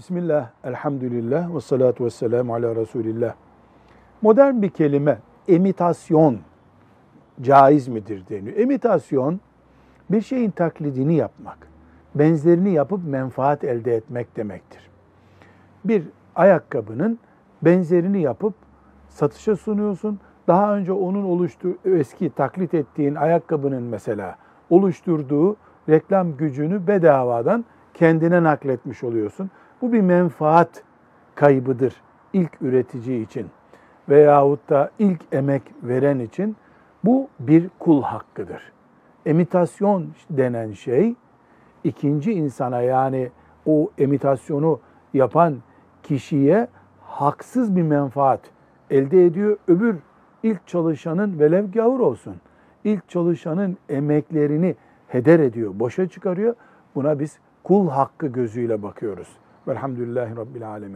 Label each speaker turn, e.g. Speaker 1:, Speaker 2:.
Speaker 1: Bismillah, elhamdülillah ve salatu ve selamu ala Resulillah. Modern bir kelime, emitasyon caiz midir deniyor. Emitasyon, bir şeyin taklidini yapmak, benzerini yapıp menfaat elde etmek demektir. Bir ayakkabının benzerini yapıp satışa sunuyorsun. Daha önce onun oluştuğu eski taklit ettiğin ayakkabının mesela oluşturduğu reklam gücünü bedavadan kendine nakletmiş oluyorsun. Bu bir menfaat kaybıdır ilk üretici için veyahut da ilk emek veren için bu bir kul hakkıdır. Emitasyon denen şey ikinci insana yani o emitasyonu yapan kişiye haksız bir menfaat elde ediyor. Öbür ilk çalışanın velev gavur olsun. ilk çalışanın emeklerini heder ediyor, boşa çıkarıyor. Buna biz kul hakkı gözüyle bakıyoruz. Velhamdülillahi Rabbil Alemin.